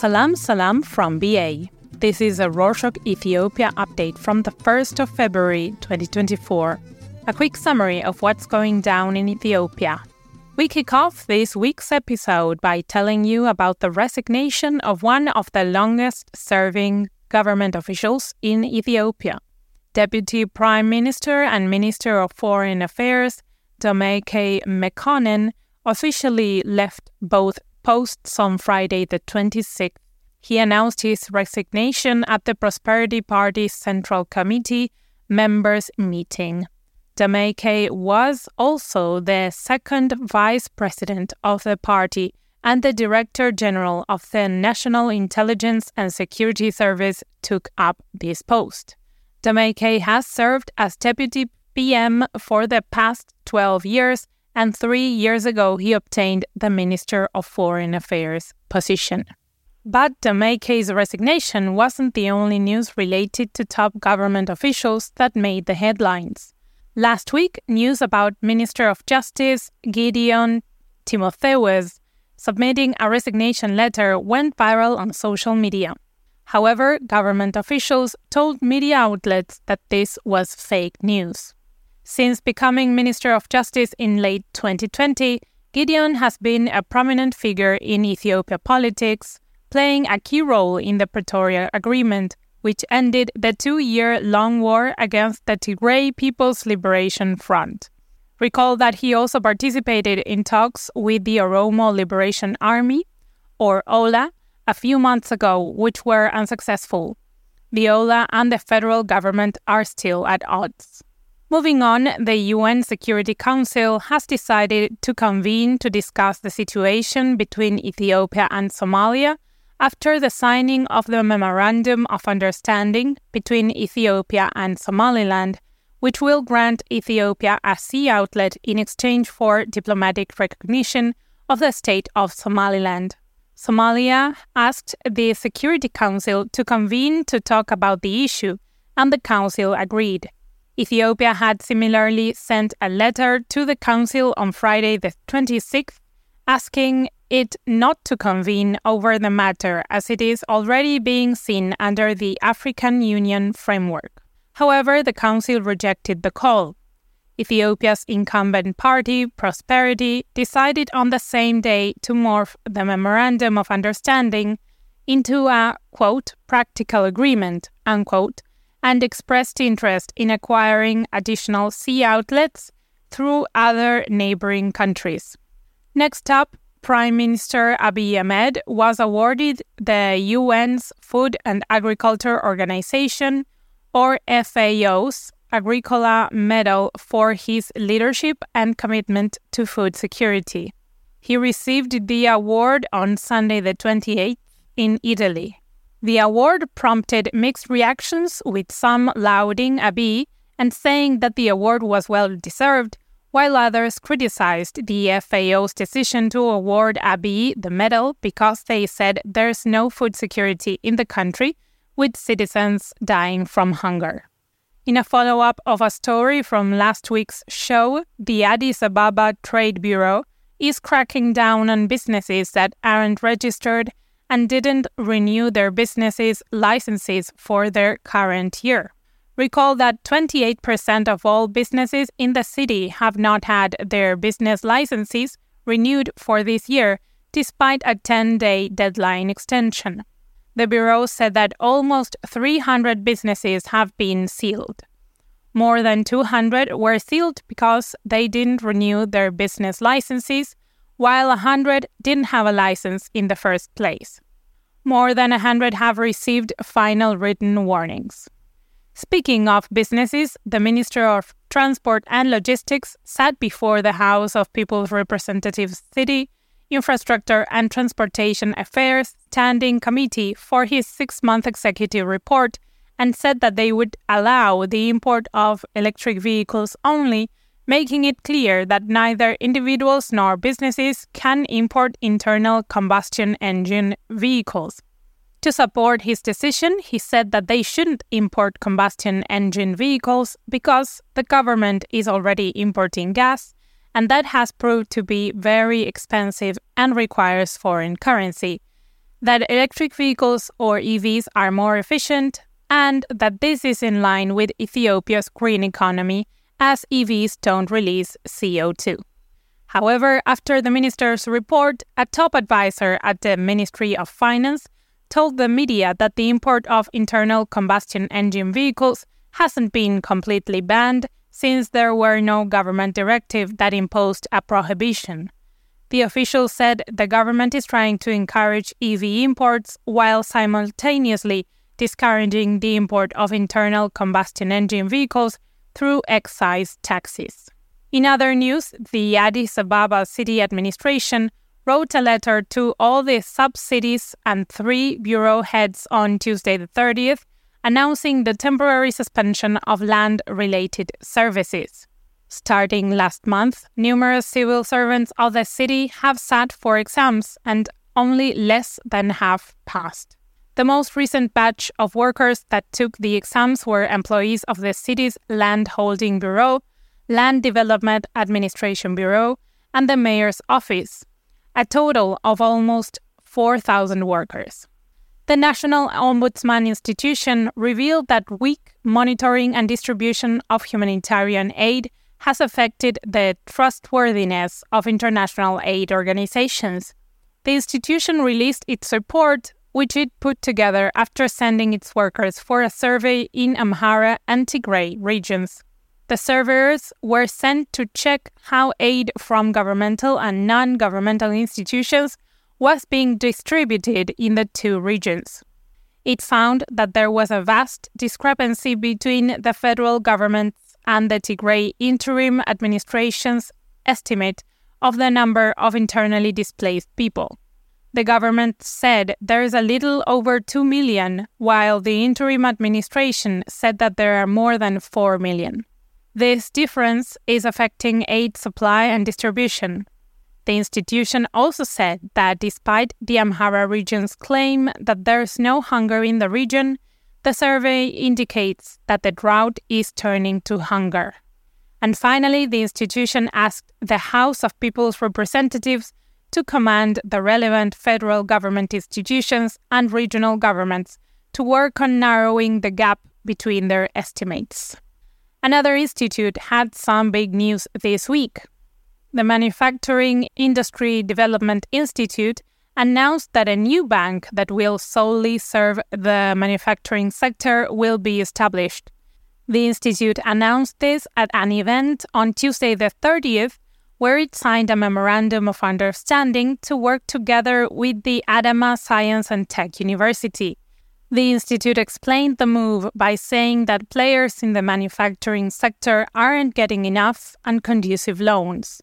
Salam Salam from BA. This is a Rorshok Ethiopia update from the 1st of February 2024. A quick summary of what's going down in Ethiopia. We kick off this week's episode by telling you about the resignation of one of the longest serving government officials in Ethiopia. Deputy Prime Minister and Minister of Foreign Affairs Demeke Mekonnen officially left both posts on Friday, the 26th. He announced his resignation at the Prosperity Party's Central Committee members' meeting. Demeke was also the second vice president of the party and the director general of the National Intelligence and Security Service took up this post. Demeke has served as deputy PM for the past 12 years, and three years ago he obtained the Minister of Foreign Affairs position. But Demeke's resignation wasn't the only news related to top government officials that made the headlines. Last week, news about Minister of Justice Gideon Timothewos submitting a resignation letter went viral on social media. However, government officials told media outlets that this was fake news. Since becoming Minister of Justice in late 2020, Gideon has been a prominent figure in Ethiopia politics, playing a key role in the Pretoria Agreement, which ended the two year long war against the Tigray People's Liberation Front. Recall that he also participated in talks with the Oromo Liberation Army, or OLA, a few months ago, which were unsuccessful. The OLA and the federal government are still at odds. Moving on, the UN Security Council has decided to convene to discuss the situation between Ethiopia and Somalia after the signing of the Memorandum of Understanding between Ethiopia and Somaliland, which will grant Ethiopia a sea outlet in exchange for diplomatic recognition of the state of Somaliland. Somalia asked the Security Council to convene to talk about the issue, and the Council agreed. Ethiopia had similarly sent a letter to the Council on Friday, the 26th, asking it not to convene over the matter as it is already being seen under the African Union framework. However, the Council rejected the call. Ethiopia's incumbent party, Prosperity, decided on the same day to morph the Memorandum of Understanding into a, quote, practical agreement, unquote, and expressed interest in acquiring additional sea outlets through other neighboring countries. Next up, Prime Minister Abiy Ahmed was awarded the UN's Food and Agriculture Organization, or FAO's, Agricola Medal for his leadership and commitment to food security. He received the award on Sunday, the 28th, in Italy. The award prompted mixed reactions, with some lauding Abiy and saying that the award was well deserved, while others criticized the FAO's decision to award Abiy the medal because they said there's no food security in the country, with citizens dying from hunger. In a follow up of a story from last week's show, the Addis Ababa Trade Bureau is cracking down on businesses that aren't registered and didn't renew their businesses' licenses for their current year. Recall that 28% of all businesses in the city have not had their business licenses renewed for this year, despite a 10 day deadline extension. The Bureau said that almost 300 businesses have been sealed. More than 200 were sealed because they didn't renew their business licenses while 100 didn't have a license in the first place. More than 100 have received final written warnings. Speaking of businesses, the Minister of Transport and Logistics sat before the House of People's Representatives City, Infrastructure and Transportation Affairs Standing Committee for his six month executive report and said that they would allow the import of electric vehicles only making it clear that neither individuals nor businesses can import internal combustion engine vehicles. To support his decision, he said that they shouldn't import combustion engine vehicles because the government is already importing gas, and that has proved to be very expensive and requires foreign currency. that electric vehicles or EVs are more efficient, and that this is in line with Ethiopia's green economy as EVs don't release CO2. However, after the minister's report, a top advisor at the Ministry of Finance told the media that the import of internal combustion engine vehicles hasn't been completely banned since there were no government directive that imposed a prohibition. The official said the government is trying to encourage EV imports while simultaneously discouraging the import of internal combustion engine vehicles through excise taxes. In other news, the Addis Ababa city administration wrote a letter to all the sub-cities and three bureau heads on Tuesday the 30th announcing the temporary suspension of land related services. Starting last month, numerous civil servants of the city have sat for exams and only less than half passed. The most recent batch of workers that took the exams were employees of the city's Land Holding Bureau, Land Development Administration Bureau, and the mayor's office, a total of almost 4,000 workers. The National Ombudsman Institution revealed that weak monitoring and distribution of humanitarian aid has affected the trustworthiness of international aid organizations. The institution released its report, which it put together after sending its workers for a survey in Amhara and Tigray regions. The surveyors were sent to check how aid from governmental and non governmental institutions was being distributed in the two regions. It found that there was a vast discrepancy between the federal government's and the Tigray interim administration's estimate of the number of internally displaced people. The government said there is a little over 2 million, while the interim administration said that there are more than 4 million. This difference is affecting aid supply and distribution, the institution also said that despite the Amhara region's claim that there's no hunger in the region, the survey indicates that the drought is turning to hunger. And finally, the institution asked the House of People's Representatives to command the relevant federal government institutions and regional governments to work on narrowing the gap between their estimates. Another institute had some big news this week the Manufacturing Industry Development Institute announced that a new bank that will solely serve the manufacturing sector will be established. The institute announced this at an event on Tuesday, the 30th, where it signed a memorandum of understanding to work together with the Adama Science and Tech University. The institute explained the move by saying that players in the manufacturing sector aren't getting enough and conducive loans.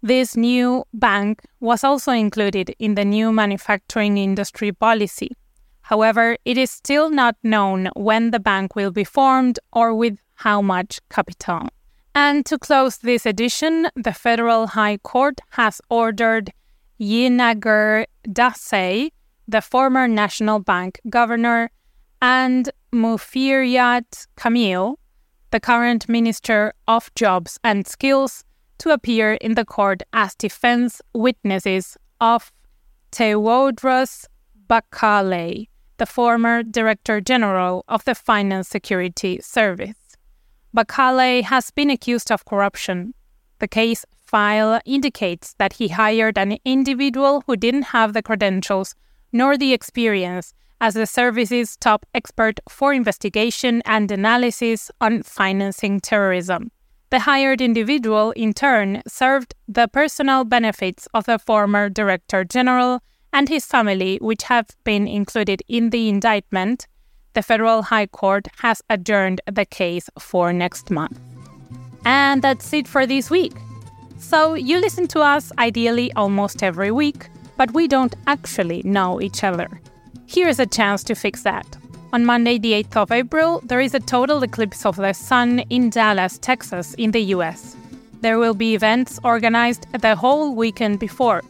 This new bank was also included in the new manufacturing industry policy. However, it is still not known when the bank will be formed or with how much capital. And to close this edition, the Federal High Court has ordered Yinager Dessie, the former National Bank governor, and Muferiat Kamil, the current Minister of Jobs and Skills, to appear in the court as defense witnesses of Tewodros Bekele, the former Director General of the Finance Security Service. Bekele has been accused of corruption. The case file indicates that he hired an individual who didn't have the credentials nor the experience as the service's top expert for investigation and analysis on financing terrorism. The hired individual, in turn, served the personal benefits of the former Director General and his family, which have been included in the indictment. The Federal High Court has adjourned the case for next month. And that's it for this week. So, you listen to us ideally almost every week, but we don't actually know each other. Here's a chance to fix that. On Monday, the 8th of April, there is a total eclipse of the sun in Dallas, Texas, in the US. There will be events organized the whole weekend before.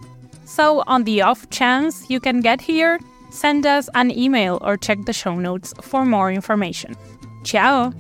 So, on the off chance you can get here, send us an email or check the show notes for more information. Ciao!